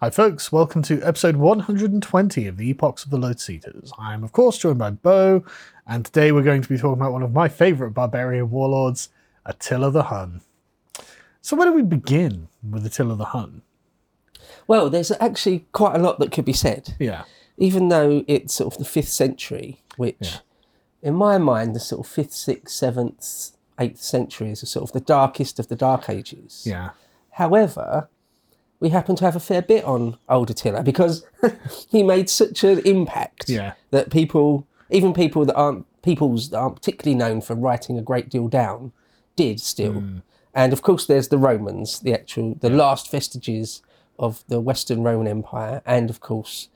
Hi, folks. Welcome to episode 120 of the Epochs of the Lotus Eaters. I'm, of course, joined by Beau, and today we're going to be talking about one of my favorite barbarian warlords, Attila the Hun. So, where do we begin with Attila the Hun? Well, there's actually quite a lot that could be said, Yeah. even though it's sort of the fifth century, which, Yeah. in my mind, the sort of fifth, sixth, seventh, eighth centuries are sort of the darkest of the dark ages. Yeah. However, we happen to have a fair bit on old Attila because he made such an impact Yeah. that people, even people that aren't peoples that aren't particularly known for writing a great deal down, did still. Hmm. And of course, there's the Romans, the actual, the last vestiges of the Western Roman Empire, and of course,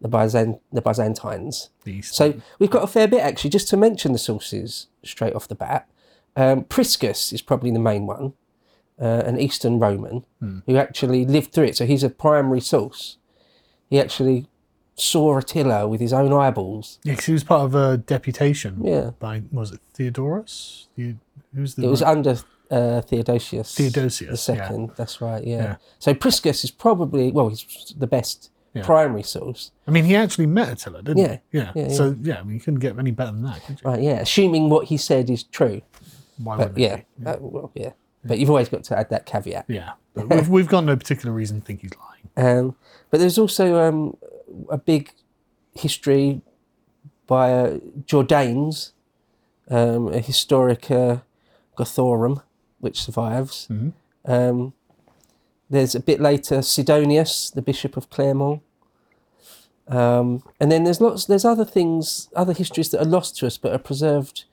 the, Byzant- the Byzantines. The East. So we've got a fair bit actually. Just to mention the sources straight off the bat, um, Priscus is probably the main one, uh, an Eastern Roman who actually lived through it. So he's a primary source. He actually saw Attila with his own eyeballs. yeah, 'cause he was part of a deputation Yeah. by, was it Theodorus? The, who's the It was under uh, Theodosius. Theodosius, the yeah. second. That's right. Yeah. Yeah. So Priscus is probably well, he's the best Yeah. primary source. I mean, he actually met Attila, didn't Yeah. he? Yeah. Yeah, So, yeah, I mean, you couldn't get any better than that, could you? Right. Yeah. Assuming what he said is true. Why wouldn't yeah. uh, well, yeah. But you've always got to add that caveat. Yeah. But we've, we've got no particular reason to think he's lying. Um, but there's also um, a big history by uh, Jordanes, um, a Historica Gothorum, which survives. Mhm. Um, there's a bit later Sidonius, the Bishop of Clermont. Um, and then there's lots. There's other things, other histories that are lost to us, but are preserved,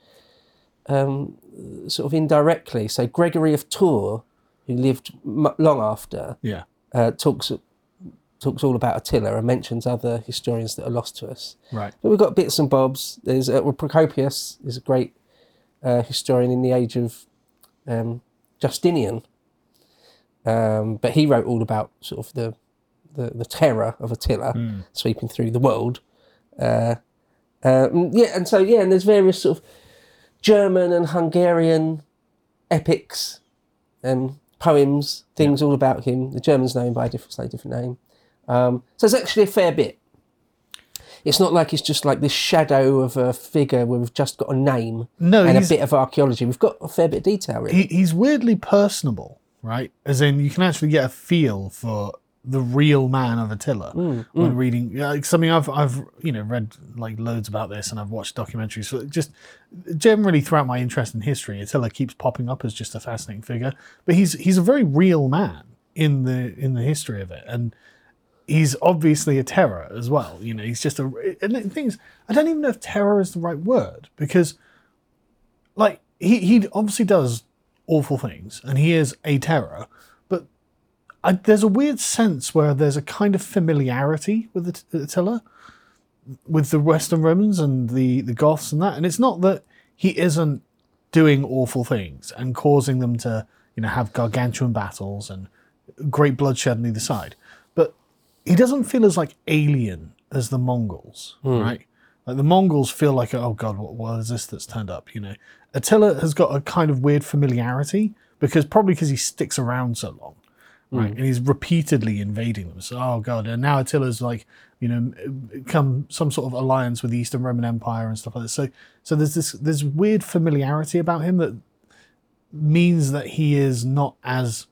um, sort of indirectly. So Gregory of Tours, who lived m- long after, Yeah. uh, talks talks all about Attila and mentions other historians that are lost to us. Right. But we've got bits and bobs. There's uh, well, Procopius is a great uh, historian in the age of um, Justinian, um, but he wrote all about sort of the the, the terror of Attila sweeping through the world. Uh, um, yeah, and so yeah, and there's various sort of German and Hungarian epics and poems, things all about him. The Germans know him by a different, slightly different name. Um, so it's actually a fair bit. It's not like it's just like this shadow of a figure where we've just got a name No, and a bit of archaeology. We've got a fair bit of detail, really. he, he's weirdly personable, right? As in, you can actually get a feel for the real man of Attila Mm, when reading like something I've I've you know read like loads about this and I've watched documentaries. So just generally throughout my interest in history, Attila keeps popping up as just a fascinating figure. But he's he's a very real man in the in the history of it, and he's obviously a terror as well. You know, he's just a and the thing is, I don't even know if terror is the right word because like he he obviously does awful things and he is a terror I, there's a weird sense where there's a kind of familiarity with Attila with the Western Romans and the the Goths and that and it's not that he isn't doing awful things and causing them to you know have gargantuan battles and great bloodshed on either side but he doesn't feel as like alien as the Mongols, hmm. right? Like the Mongols feel like, oh god, what, what is this that's turned up? You know, Attila has got a kind of weird familiarity because probably because he sticks around so long, right? And he's repeatedly invading them. So, oh god, and now Attila's like, you know, come some sort of alliance with the Eastern Roman Empire and stuff like that. So, so there's this there's weird familiarity about him that means that he is not as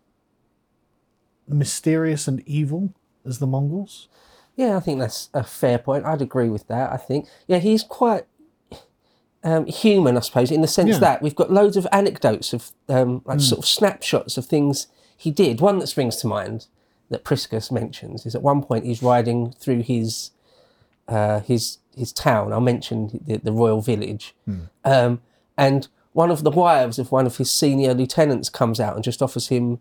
mysterious and evil as the Mongols. Yeah, I think that's a fair point. I'd agree with that. I think, yeah, he's quite um, human, I suppose, in the sense Yeah. that we've got loads of anecdotes of um, like sort of snapshots of things he did. One that springs to mind that Priscus mentions is at one point he's riding through his uh, his his town. I'll mention the, the royal village, um, and one of the wives of one of his senior lieutenants comes out and just offers him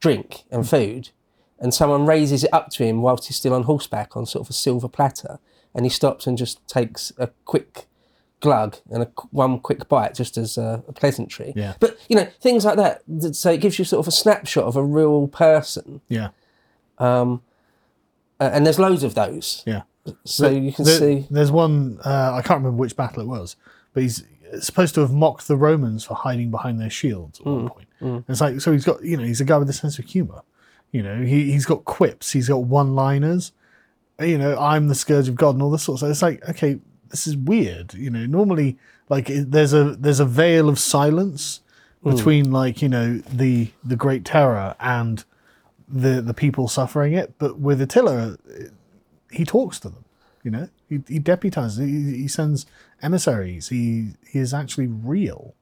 drink and food and someone raises it up to him whilst he's still on horseback on sort of a silver platter, and he stops and just takes a quick glug and a, one quick bite just as a, a pleasantry. Yeah. But you know things like that. So it gives you sort of a snapshot of a real person, Yeah, um, uh, and there's loads of those. yeah. So you can There- see. There's one uh, I can't remember which battle it was, but he's supposed to have mocked the Romans for hiding behind their shields at Mm, one point. And It's like so he's got you know he's a guy with a sense of humor. You know, he he's got quips, he's got one-liners. You know, I'm the scourge of God and all this sort of stuff. It's like, okay, this is weird. You know, normally like it, there's a there's a veil of silence between like you know the the great terror and the the people suffering it. But with Attila, it- he talks to them. You know, he, he deputizes. He, he sends emissaries. He he is actually real.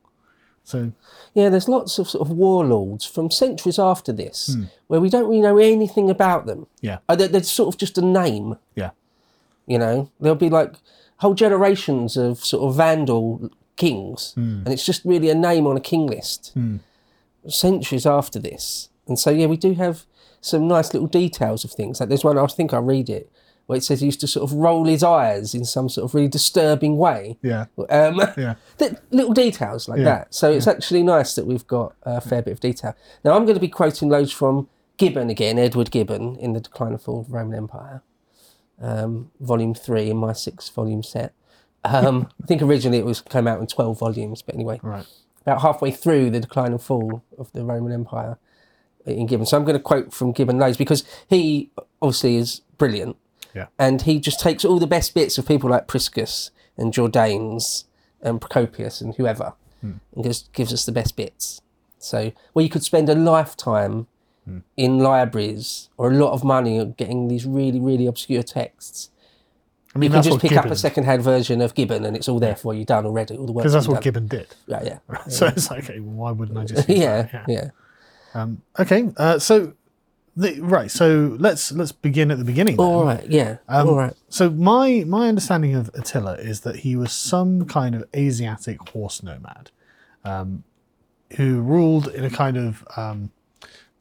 So Yeah, there's lots of sort of warlords from centuries after this Hmm. where we don't really know anything about them. yeah, Uh, they're, they're sort of just a name, yeah, you know. There'll be like whole generations of sort of Vandal kings, and it's just really a name on a king list. Centuries after this, and so yeah, we do have some nice little details of things. Like there's one I think I read it where it says he used to sort of roll his eyes in some sort of really disturbing way. yeah, Um, yeah. little details like Yeah, that. So it's actually nice that we've got a fair bit of detail. Now I'm going to be quoting loads from Gibbon again, Edward Gibbon in the Decline and Fall of the Roman Empire, um, volume three in my six volume set. Um, I think originally it was came out in twelve volumes, but anyway, Right. about halfway through the Decline and Fall of the Roman Empire in Gibbon. So I'm going to quote from Gibbon loads because he obviously is brilliant. Yeah. And he just takes all the best bits of people like Priscus and Jordanes and Procopius and whoever and just gives us the best bits. So, well, you could spend a lifetime in libraries or a lot of money getting these really, really obscure texts. I mean, You can just pick Gibbon, up a second-hand version of Gibbon and it's all there for you, done already. All the work because that's what done. Gibbon did. Yeah, yeah, So it's like, okay, well, why wouldn't I just? yeah, that? yeah. Um, okay, uh, so the, right, so let's let's begin at the beginning. then. All right, yeah, Um, all right. So my my understanding of Attila is that he was some kind of Asiatic horse nomad, um, who ruled in a kind of um,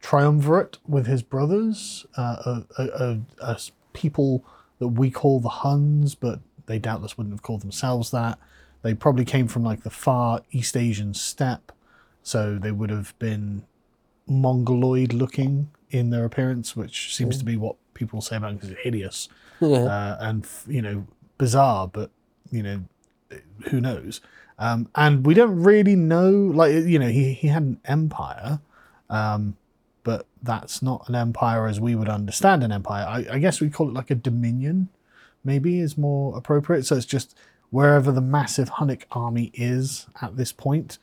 triumvirate with his brothers, uh, a, a, a, people that we call the Huns, but they doubtless wouldn't have called themselves that. They probably came from like the far East Asian steppe, so they would have been mongoloid looking in their appearance, which seems to be what people say about him because it's hideous Yeah. uh, and you know bizarre, but you know who knows. Um, and we don't really know, like you know, he he had an empire, um, but that's not an empire as we would understand an empire. I, I guess we call it like a dominion, maybe is more appropriate. So it's just wherever the massive Hunnic army is at this point.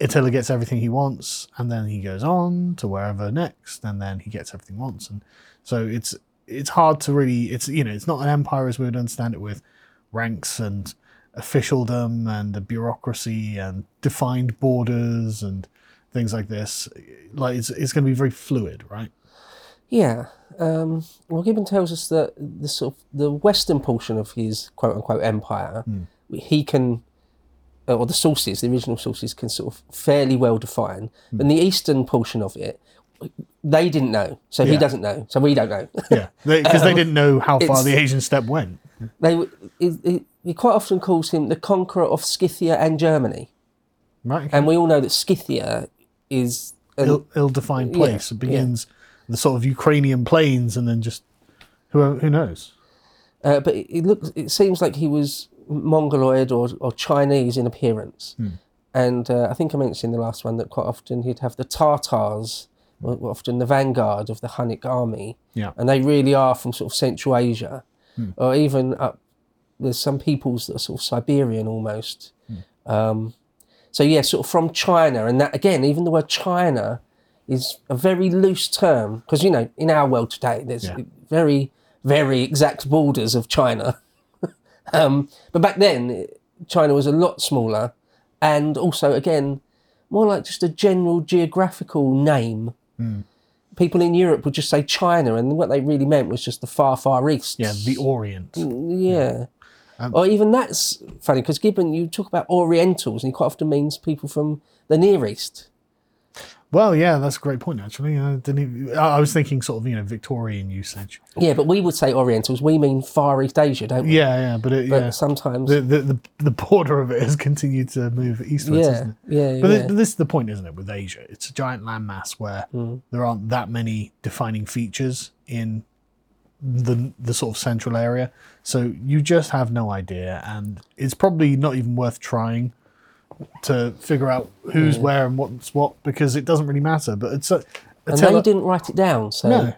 Attila gets everything he wants, and then he goes on to wherever next, and then he gets everything he wants, and so it's it's hard to really it's you know it's not an empire as we would understand it with ranks and officialdom and a bureaucracy and defined borders and things like this. Like it's it's going to be very fluid, right? Yeah. Um, well, Gibbon tells us that the sort of the western portion of his quote unquote empire, he can, uh, or the sources, the original sources, can sort of fairly well define. And the eastern portion of it, they didn't know, so he doesn't know, so we don't know. Yeah, because they, didn't know how far the Asian steppe went. they, w- he, he, he quite often calls him the conqueror of Scythia and Germany, Right, and we all know that Scythia is an, Ill, ill-defined place. yeah, it begins the sort of Ukrainian plains, and then just who who knows? Uh, but it, it looks, it seems like he was Mongoloid or, or Chinese in appearance. And uh, I think I mentioned in the last one that quite often he'd have the Tartars, were often the vanguard of the Hunnic army. Yeah. And they really are from sort of Central Asia, or even up. There's some peoples that are sort of Siberian almost. Um, so yeah, sort of from China, and that again, even the word China is a very loose term because you know in our world today there's Yeah. very very exact borders of China. um, but back then, China was a lot smaller, and also again more like just a general geographical name. People in Europe would just say China, and what they really meant was just the far, far east. Yeah, the Orient. Yeah. Or even that's funny because Gibbon, you talk about Orientals, and he quite often means people from the Near East. Well, yeah, that's a great point. Actually, I didn't. Even, I was thinking sort of you know Victorian usage. Yeah, but we would say Orientals. We mean Far East Asia, don't we? Yeah, yeah, but it, But yeah, sometimes, the, the the the border of it has continued to move eastwards, yeah, isn't it? yeah, But yeah. th- this is the point, isn't it? With Asia, it's a giant landmass where Mm. there aren't that many defining features in the the sort of central area, so you just have no idea, and it's probably not even worth trying to figure out who's where and what's what because it doesn't really matter. But it's a, and Attila- they didn't write it down. So No.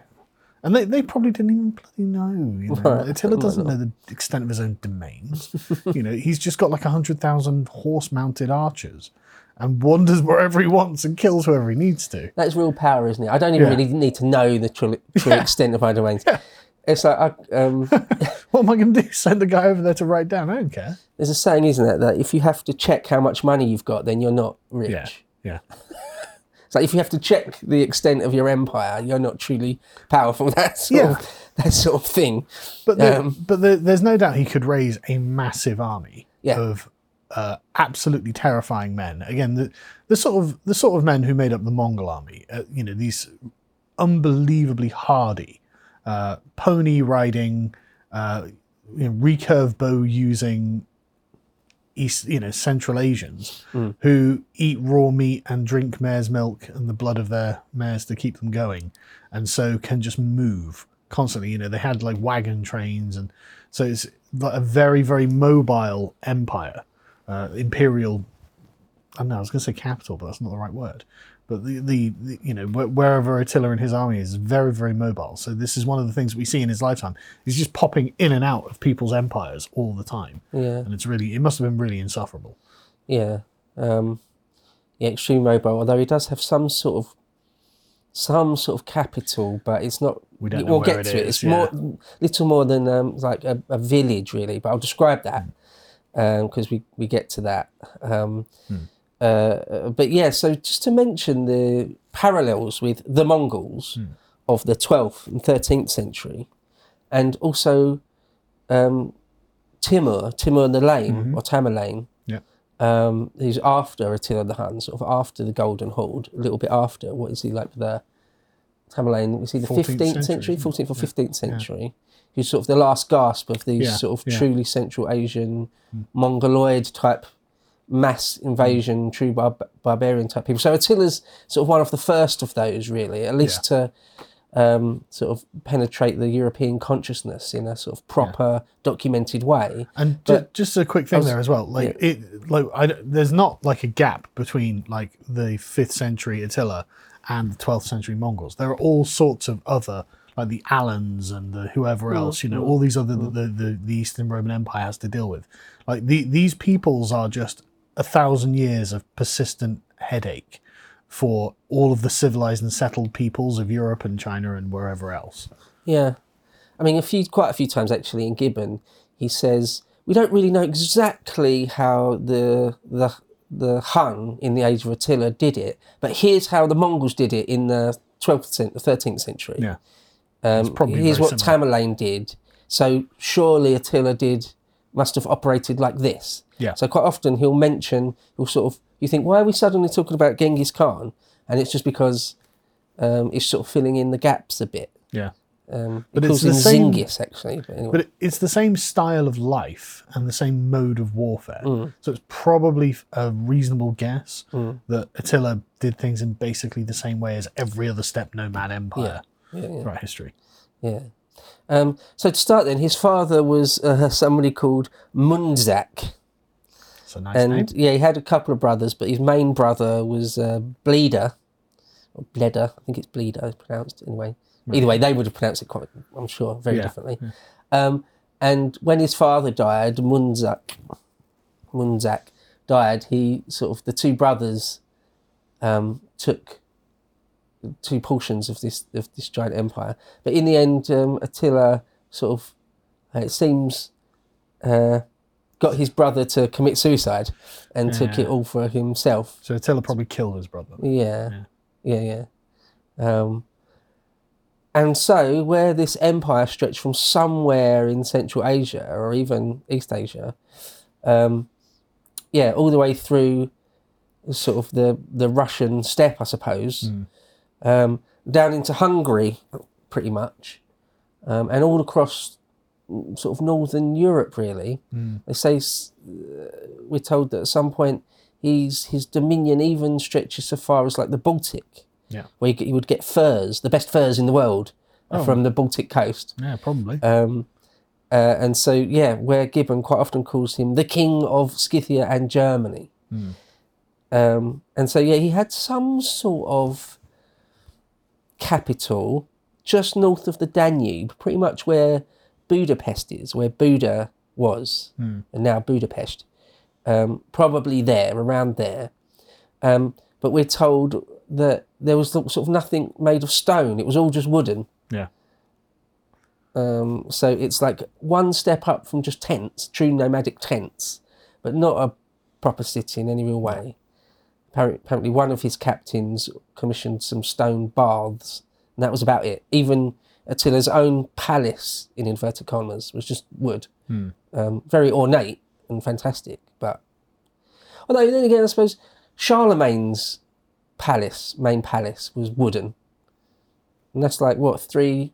And they, they probably didn't even bloody know. You know? Right. Attila doesn't know the extent of his own domains. you know, he's just got like 100,000 horse mounted archers and wanders wherever he wants and kills whoever he needs to. that's real power, isn't it? I don't even Yeah. really need to know the true, true extent of my domains. It's like I, um, What am I going to do? Send a guy over there to write down? I don't care. there's a saying, isn't it, that if you have to check how much money you've got, then you're not rich. Yeah. Yeah. It's like if you have to check the extent of your empire, you're not truly powerful. That sort, Yeah. of, that sort of thing. But the, Um, but the, there's no doubt he could raise a massive army Yeah. of uh, absolutely terrifying men. Again, the the sort of the sort of men who made up the Mongol army. Uh, you know, these unbelievably hardy, uh, pony riding, uh, you know, recurve bow using. East, you know, Central Asians who eat raw meat and drink mare's milk and the blood of their mares to keep them going, and so can just move constantly. You know, they had like wagon trains, and so it's a very, very mobile empire, uh, imperial. I don't know. I was going to say capital, but that's not the right word. But the, the, the you know wh- wherever Attila and his army is very, very mobile. So this is one of the things we see in his lifetime. He's just popping in and out of people's empires all the time, Yeah. and it's really it must have been really insufferable. Yeah. Um, yeah, extreme mobile. Although he does have some sort of some sort of capital, but it's not. We don't know we'll where get it to it. is, It's more, little more than um, like a, a village, really. But I'll describe that because we we get to that. Um, uh, but yeah, so just to mention the parallels with the Mongols of the 12th and 13th century, and also um, Timur, Timur the Lame or Tamerlane, Yeah. um, who's after Attila the Hun, sort of after the Golden Horde, a little bit after. What is he like? The Tamerlane, is he the 15th century, century, 14th or 15th century? Who's sort of the last gasp of these Yeah, sort of yeah. truly Central Asian, Mongoloid type mass invasion, mm. true bar- barbarian type people. So Attila's sort of one of the first of those, really, at least to um, sort of penetrate the European consciousness in a sort of proper, documented way. And ju- just a quick thing there as well, like it, like I, there's not like a gap between like the fifth century Attila and the twelfth century Mongols. There are all sorts of other like the Alans and the whoever mm, else, you know, mm, all these other the, the the Eastern Roman Empire has to deal with. Like the, these peoples are just a thousand years of persistent headache for all of the civilized and settled peoples of Europe and China and wherever else. Yeah, I mean, a few, quite a few times actually in Gibbon, he says we don't really know exactly how the the the Hun in the age of Attila did it, but here's how the Mongols did it in the twelfth, thirteenth century. Yeah. Um, probably here's what Tamerlane did. So surely Attila did must have operated like this. Yeah. So quite often he'll mention he'll sort of you think why are we suddenly talking about Genghis Khan? And it's just because um, it's sort of filling in the gaps a bit. Yeah. Um, But he it's the same- Zingis actually. But anyway, But it's the same style of life and the same mode of warfare. Mm. So it's probably a reasonable guess that Attila did things in basically the same way as every other steppe nomad empire yeah, yeah, throughout history. yeah. Um, so to start then, his father was uh, somebody called a nice and name. yeah, he had a couple of brothers, but his main brother was uh, Bleeder, or Bleder. I think it's Bleeder it's pronounced anyway. Either way, they would have pronounced it quite, I'm sure, very Yeah, differently. Um, and when his father died, Munzak, Munzak died. He sort of the two brothers um, took two portions of this of this giant empire. But in the end, um, Attila sort of, uh, it seems, uh, got his brother to commit suicide and took it all for himself. So Attila probably killed his brother. Yeah, yeah, yeah. Um, and so, where this empire stretched from somewhere in Central Asia or even East Asia, um, yeah, all the way through sort of the, the Russian steppe, I suppose, um, down into Hungary, pretty much, um, and all across mm, sort of northern Europe, really. They say uh, we're told that at some point he's his dominion even stretches so far as like the Baltic, Yeah. where he, would get furs, the best furs in the world, uh, from the Baltic coast. Yeah, probably. Um, uh, and so, yeah, where Gibbon quite often calls him the king of Scythia and Germany. Um, and so, yeah, he had some sort of capital just north of the Danube, pretty much where Budapest is, where Buda was, and now Budapest. Um, probably there, around there. Um, but we're told that there was sort of nothing made of stone, it was all just wooden. Yeah. Um, so it's like one step up from just tents, true nomadic tents, but not a proper city in any real way. Apparently, one of his captains commissioned some stone baths, and that was about it. Even Attila's own palace, in inverted commas, was just wood. Um, very ornate and fantastic, but although then again, I suppose Charlemagne's palace, main palace, was wooden, and that's like what three,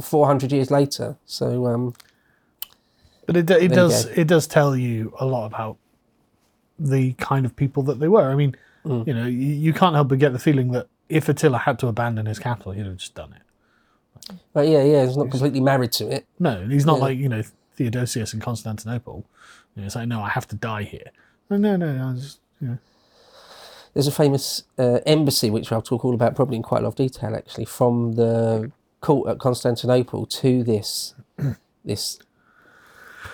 four hundred years later. So um, But it, it does it does tell you a lot about the kind of people that they were. I mean, Mm. you know, you, you can't help but get the feeling that if Attila had to abandon his capital, he'd have just done it. but yeah, yeah, he's not completely married to it. No, he's not Yeah. like you know Theodosius in Constantinople. You know, it's like no, I have to die here. No, no, no. I just you know, There's a famous uh, embassy, which I'll talk all about probably in quite a lot of detail, actually, from the court at Constantinople to this this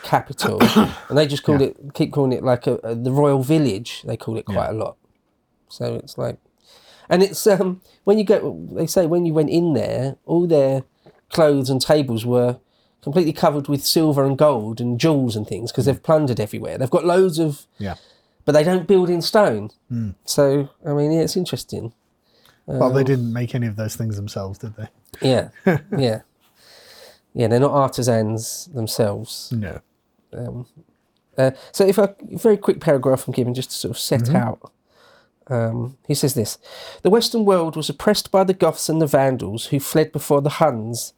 capital, and they just called Yeah. it, keep calling it like a, a, the royal village. They call it quite Yeah. a lot. So it's like, and it's um when you go, they say when you went in there, all their clothes and tables were completely covered with silver and gold and jewels and things because they've plundered everywhere. They've got loads of yeah. but they don't build in stone. So I mean, yeah, it's interesting. Well, they didn't make any of those things themselves, did they? Yeah, yeah, yeah. They're not artisans themselves. No. Uh, so if I a very quick paragraph from Gibbon just to sort of set out. Um, he says this: the Western world was oppressed by the Goths and the Vandals, who fled before the Huns,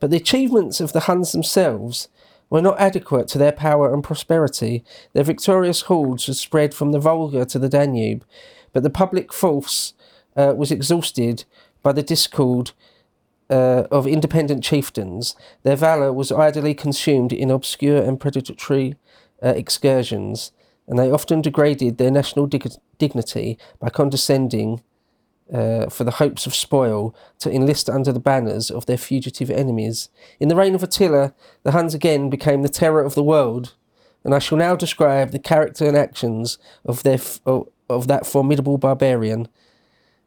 but the achievements of the Huns themselves were not adequate to their power and prosperity. Their victorious hordes had spread from the Volga to the Danube, but the public force uh, was exhausted by the discord uh, of independent chieftains. Their valour was idly consumed in obscure and predatory uh, excursions, and they often degraded their national dig- dignity by condescending uh, for the hopes of spoil to enlist under the banners of their fugitive enemies. In the reign of Attila, the Huns again became the terror of the world, and I shall now describe the character and actions of their f- of, of that formidable barbarian,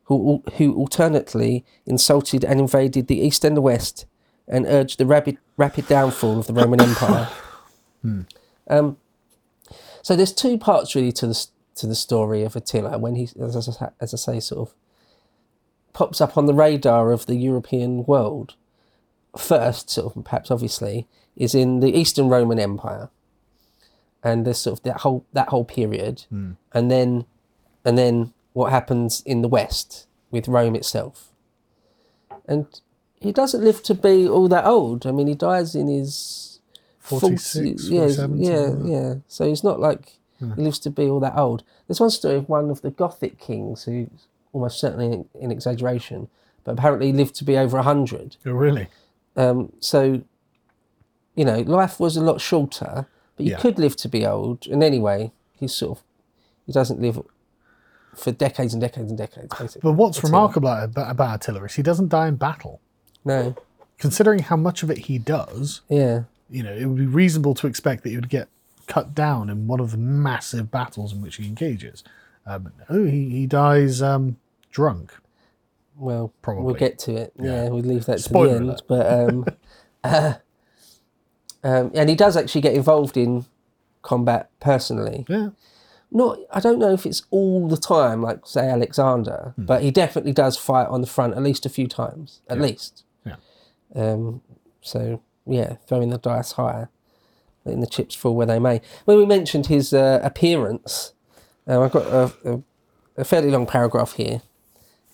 who who alternately insulted and invaded the east and the west, and urged the rapid rapid downfall of the Roman Empire. Um, so there's two parts really to the to the story of Attila when he, as I, as I say, sort of pops up on the radar of the European world. First, sort of perhaps obviously, is in the Eastern Roman Empire, and there's sort of that whole that whole period, and then and then what happens in the West with Rome itself. And he doesn't live to be all that old. I mean, he dies in his 46, 40 yeah, 47, yeah, yeah. So he's not like he lives to be all that old. There's one story of one of the Gothic kings who, almost certainly in exaggeration, but apparently lived to be over hundred. Oh, really? Um, so, you know, life was a lot shorter, but you Yeah. could live to be old. And anyway, he's sort of he doesn't live for decades and decades and decades, basically. But what's Attila. remarkable about, about Attila is he doesn't die in battle. No, Considering how much of it he does, yeah, you know, it would be reasonable to expect that he would get cut down in one of the massive battles in which he engages. But no, he, he dies um, drunk. well, probably we'll get to it. Yeah, Yeah. we'll leave that Spoiler to the end. But um, uh, um, and he does actually get involved in combat personally. Yeah. Not I don't know if it's all the time like say Alexander, Hmm. but he definitely does fight on the front at least a few times, at least. Yeah. Um, so yeah, throwing the dice higher, letting the chips fall where they may. When we mentioned his uh, appearance, uh, I've got a, a, a fairly long paragraph here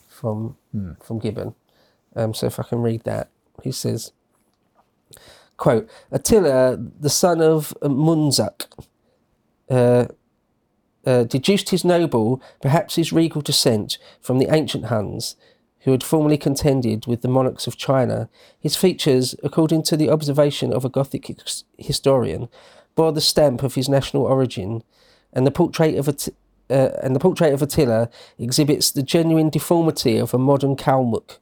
from from Gibbon. Um, so if I can read that, he says. Quote, Attila, the son of Munzuk, uh, uh, deduced his noble, perhaps his regal descent, from the ancient Huns, who had formerly contended with the monarchs of China. His features, according to the observation of a Gothic his- historian, bore the stamp of his national origin, and the portrait of Att- uh, and the portrait of Attila exhibits the genuine deformity of a modern Kalmuk.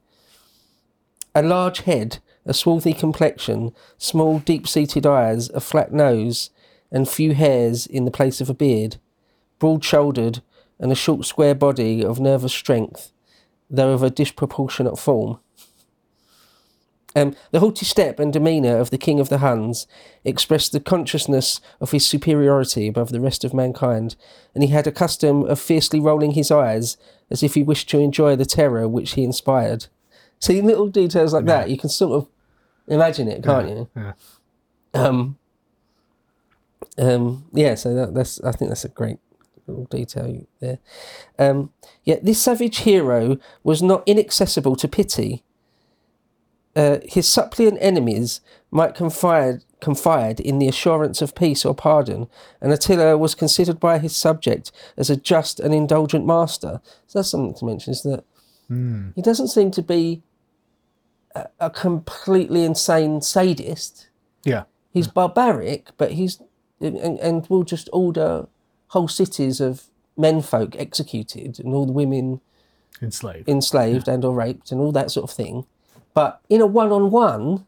a large head, a swarthy complexion, small, deep seated eyes, a flat nose, and few hairs in the place of a beard, broad shouldered, and a short, square body of nervous strength, though of a disproportionate form. Um, the haughty step and demeanour of the King of the Huns expressed the consciousness of his superiority above the rest of mankind, and he had a custom of fiercely rolling his eyes as if he wished to enjoy the terror which he inspired. See, little details like that, you can sort of imagine it, can't you? Yeah. Um, um, yeah, so that, that's I think that's a great little detail there. Um, yeah, this savage hero was not inaccessible to pity. Uh, his suppliant enemies might confide confide in the assurance of peace or pardon, and Attila was considered by his subject as a just and indulgent master. So that's something to mention is that he doesn't seem to be a, a completely insane sadist Yeah. he's barbaric, but he's and, and will just order whole cities of menfolk executed and all the women Enslaved. enslaved and or raped and all that sort of thing. But in a one-on-one,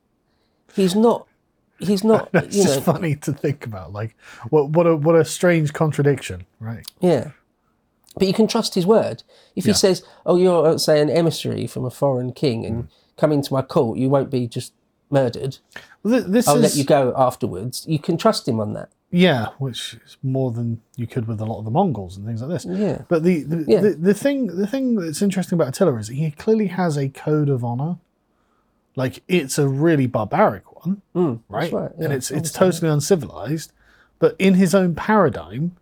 he's not. He's not. It's you know. just funny to think about. Like, what what a what a strange contradiction, right? Yeah. But you can trust his word. If he says, "Oh, you're uh, say an emissary from a foreign king Mm. and come into my court, you won't be just murdered. Well, this I'll is let you go afterwards." You can trust him on that. Yeah, which is more than you could with a lot of the Mongols and things like this. Yeah. But the the, Yeah. the the thing the thing that's interesting about Attila is he clearly has a code of honor. Like it's a really barbaric one, Mm, right? that's right, and it's it's totally uncivilized. But in his own paradigm,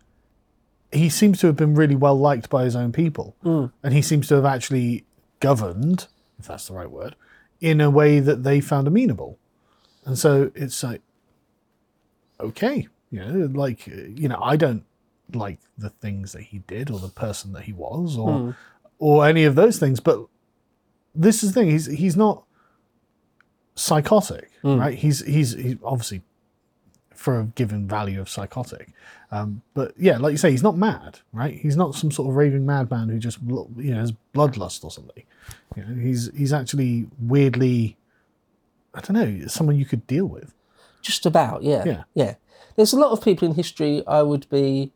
he seems to have been really well liked by his own people, Mm. and he seems to have actually governed, if that's the right word, in a way that they found amenable. And so it's like, okay, you know, like you know, I don't like the things that he did or the person that he was or or any of those things, but this is the thing. He's he's not psychotic, right? He's he's he's obviously for a given value of psychotic, um, but yeah, like you say, he's not mad, right? He's not some sort of raving madman who just you know has bloodlust or something. You know, he's he's actually weirdly, I don't know, someone you could deal with. Just about, yeah. Yeah. Yeah. There's a lot of people in history I would be,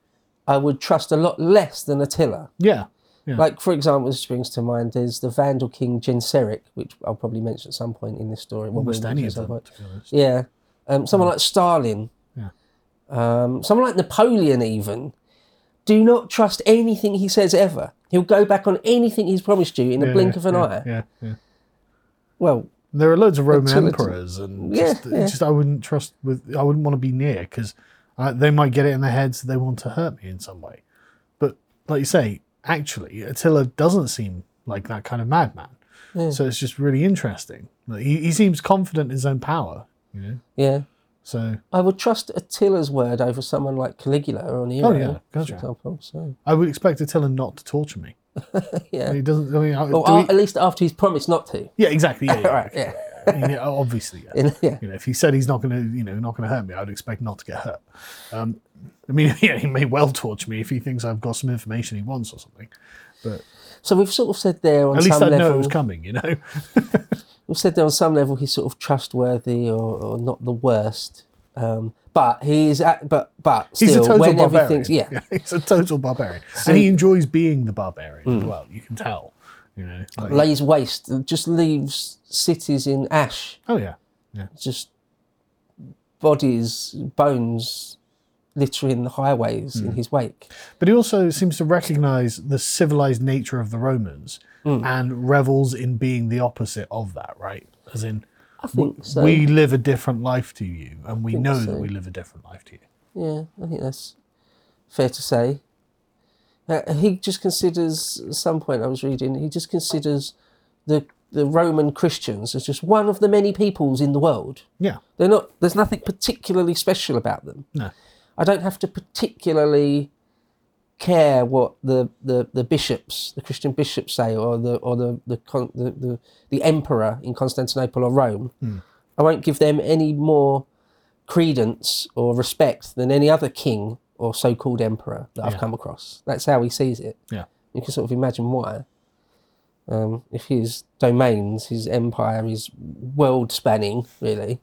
I would trust a lot less than Attila. Yeah, yeah, Like, for example, this brings to mind, there's the Vandal king Genseric, which I'll probably mention at some point in this story. Almost any of them, to be honest. Yeah. Um, someone like Stalin. Yeah. Um, someone like Napoleon, even. Do not trust anything he says ever. He'll go back on anything he's promised you in the Yeah, blink of an yeah, eye. Yeah, yeah. Well, There are loads of Roman emperors, and Yeah, just, yeah. just I wouldn't trust with. I wouldn't want to be near because they might get it in their heads they want to hurt me in some way. But like you say, actually, Attila doesn't seem like that kind of madman. So it's just really interesting. Like, He he seems confident in his own power. You know, yeah. so I would trust Attila's word over someone like Caligula or Nero, Oh, yeah, for gotcha. example. So, I would expect Attila not to torture me. yeah. He doesn't. I mean, Or do we- at least after he's promised not to. yeah, exactly. Yeah, yeah, Right, okay. yeah. I mean, yeah, obviously, yeah. In- yeah. You know, if he said he's not going to, you know, not going to hurt me, I would expect not to get hurt. Um, I mean, yeah, he may well torture me if he thinks I've got some information he wants or something. But So we've sort of said there on at least some I know level, it was coming. You know. we've said there on some level he's sort of trustworthy or, or not the worst. Um, but he is, at, but but He's still, a total when barbarian. everything's yeah, he's a total barbarian, and he enjoys being the barbarian Mm. as well. You can tell. You know. like- lays waste, just leaves cities in ash, oh yeah, yeah, just bodies, bones, littering the highways Hmm. in his wake. but he also seems to recognise the civilized nature of the Romans Hmm. and revels in being the opposite of that. Right, as in. I think so. We live a different life to you, and we know so. that we live a different life to you. Yeah, I think that's fair to say. Uh, he just considers, at some point I was reading, he just considers the the Roman Christians as just one of the many peoples in the world. Yeah, They're not. There's nothing particularly special about them. no, I don't have to particularly care what the, the, the bishops, the Christian bishops say, or the or the the, the, the the emperor in Constantinople or Rome. I won't give them any more credence or respect than any other king or so-called emperor that I've come across. That's how he sees it. yeah, You can sort of imagine why. Um, if his domains, his empire is world spanning, really.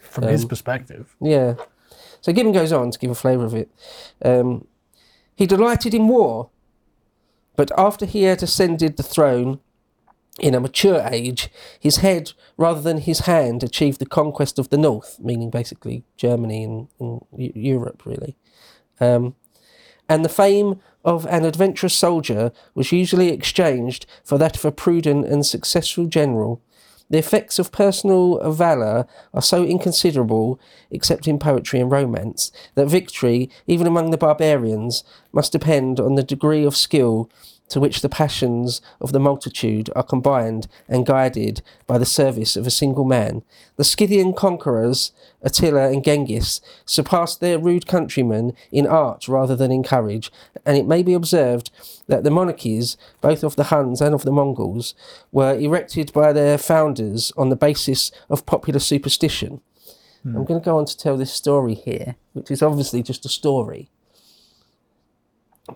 From his perspective. Yeah. So Gibbon goes on to give a flavour of it. Um, he delighted in war, but after he had ascended the throne in a mature age, his head rather than his hand achieved the conquest of the north, meaning basically Germany and, and Europe, really. Um, and the fame of an adventurous soldier was usually exchanged for that of a prudent and successful general. The effects of personal valour are so inconsiderable, except in poetry and romance, that victory, even among the barbarians, must depend on the degree of skill to which the passions of the multitude are combined and guided by the service of a single man. The Scythian conquerors, Attila and Genghis, surpassed their rude countrymen in art rather than in courage, and it may be observed that the monarchies, both of the Huns and of the Mongols, were erected by their founders on the basis of popular superstition. Hmm. I'm going to go on to tell this story here, which is obviously just a story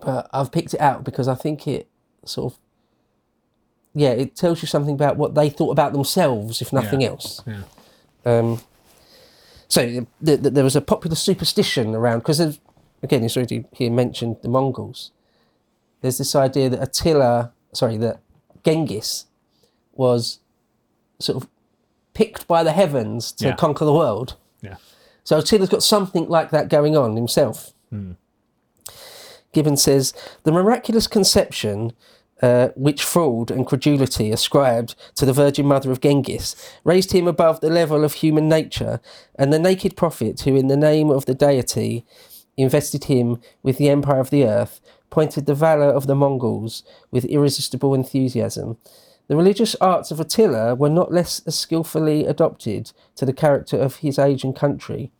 but I've picked it out because I think it sort of yeah, it tells you something about what they thought about themselves, if nothing Yeah. else. Yeah. Um, so th th there was a popular superstition around because again, it's already here mentioned the Mongols. There's this idea that Attila, sorry, that Genghis was sort of picked by the heavens to Yeah. conquer the world. Yeah. So Attila's got something like that going on himself. Gibbon says the miraculous conception uh, which fraud and credulity ascribed to the Virgin Mother of Genghis raised him above the level of human nature, and the naked prophet who, in the name of the deity, invested him with the empire of the earth, pointed the valour of the Mongols with irresistible enthusiasm. The religious arts of Attila were not less skilfully adopted to the character of his age and country.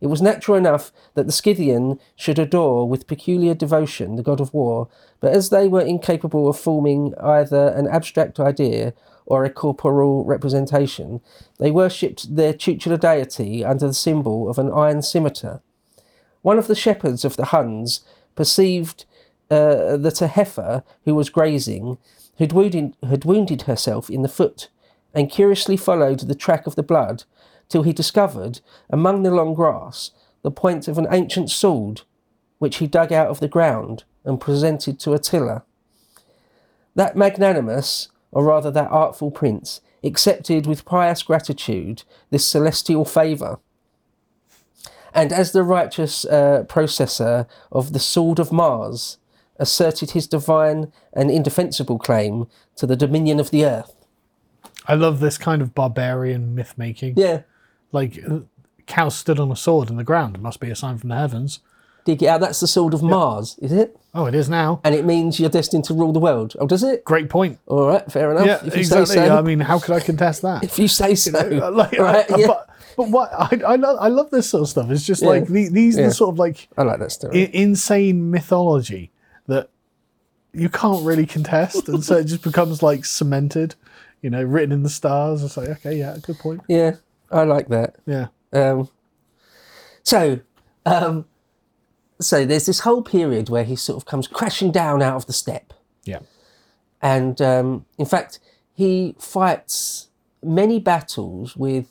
It was natural enough that the Scythian should adore with peculiar devotion the god of war, but as they were incapable of forming either an abstract idea or a corporal representation, they worshipped their tutelar deity under the symbol of an iron scimitar. One of the shepherds of the Huns perceived uh, that a heifer who was grazing had wounded, had wounded herself in the foot and curiously followed the track of the blood till he discovered, among the long grass, the point of an ancient sword, which he dug out of the ground and presented to Attila. That magnanimous, or rather that artful prince, accepted with pious gratitude this celestial favour. And as the righteous uh, processor of the sword of Mars, asserted his divine and indefensible claim to the dominion of the earth. I love this kind of barbarian myth making. Yeah, Like, uh, cow stood on a sword in the ground. It must be a sign from the heavens. dig it out. That's the sword of Mars, is it? Oh, it is now. And it means you're destined to rule the world. Oh, does it? Great point. All right, fair enough. Yeah, if you exactly. say so. I mean, how could I contest that? if you say so. like, right, I- yeah. but, but what I, I love, I love this sort of stuff. It's just Yeah. like the, these are Yeah. the sort of like I like that story. I- insane mythology that you can't really contest, and so it just becomes like cemented. You know, written in the stars. It's like, okay, yeah, good point. yeah, I like that. Yeah, Um, so, um, so there's this whole period where he sort of comes crashing down out of the steppe. yeah, and um, in fact, he fights many battles with,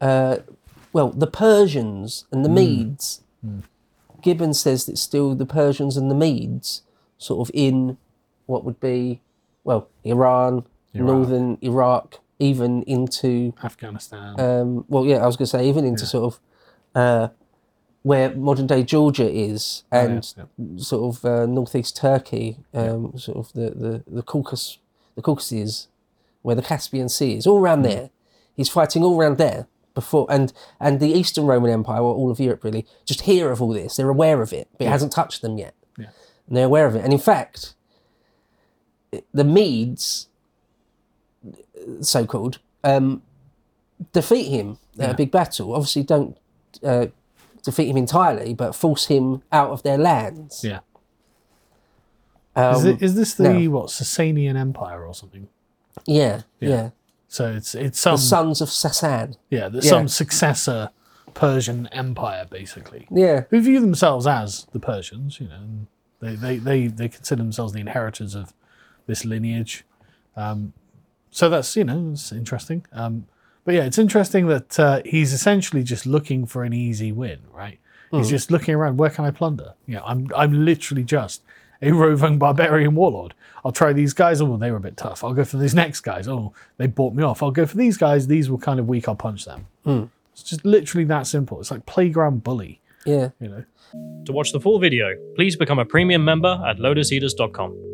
uh, well, the Persians and the Medes. Gibbon says that still the Persians and the Medes, sort of in what would be, well, Iran, northern Iraq, even into, Afghanistan. um, well, yeah, I was going to say even into sort of uh, where modern day Georgia is, and yeah, sort of uh, northeast Turkey, um, sort of the, the, the Caucasus, the Caucasus, where the Caspian Sea is, all around there. He's fighting all around there before, and and the Eastern Roman Empire, or all of Europe really, just hear of all this. They're aware of it, but it hasn't touched them yet. Yeah. And they're aware of it. And in fact, the Medes, so called, um, defeat him at a big battle. Obviously, don't uh, defeat him entirely, but force him out of their lands. yeah. Um, Is, it, is this the no. what Sasanian Empire or something? yeah, yeah, So it's it's some The sons of Sasan. yeah, there's yeah. some successor Persian empire basically Yeah, who view themselves as the Persians. You know, and they they they they consider themselves the inheritors of this lineage. Um, so that's you know it's interesting. Um, but yeah, it's interesting that uh, he's essentially just looking for an easy win, right? He's just looking around. Where can I plunder? You know, I'm I'm literally just a roving barbarian warlord. I'll try these guys. Oh, they were a bit tough. I'll go for these next guys. Oh, they bought me off. I'll go for these guys. These were kind of weak. I'll punch them. It's just literally that simple. It's like playground bully. Yeah. You know. To watch the full video, please become a premium member at lotuseaters.com.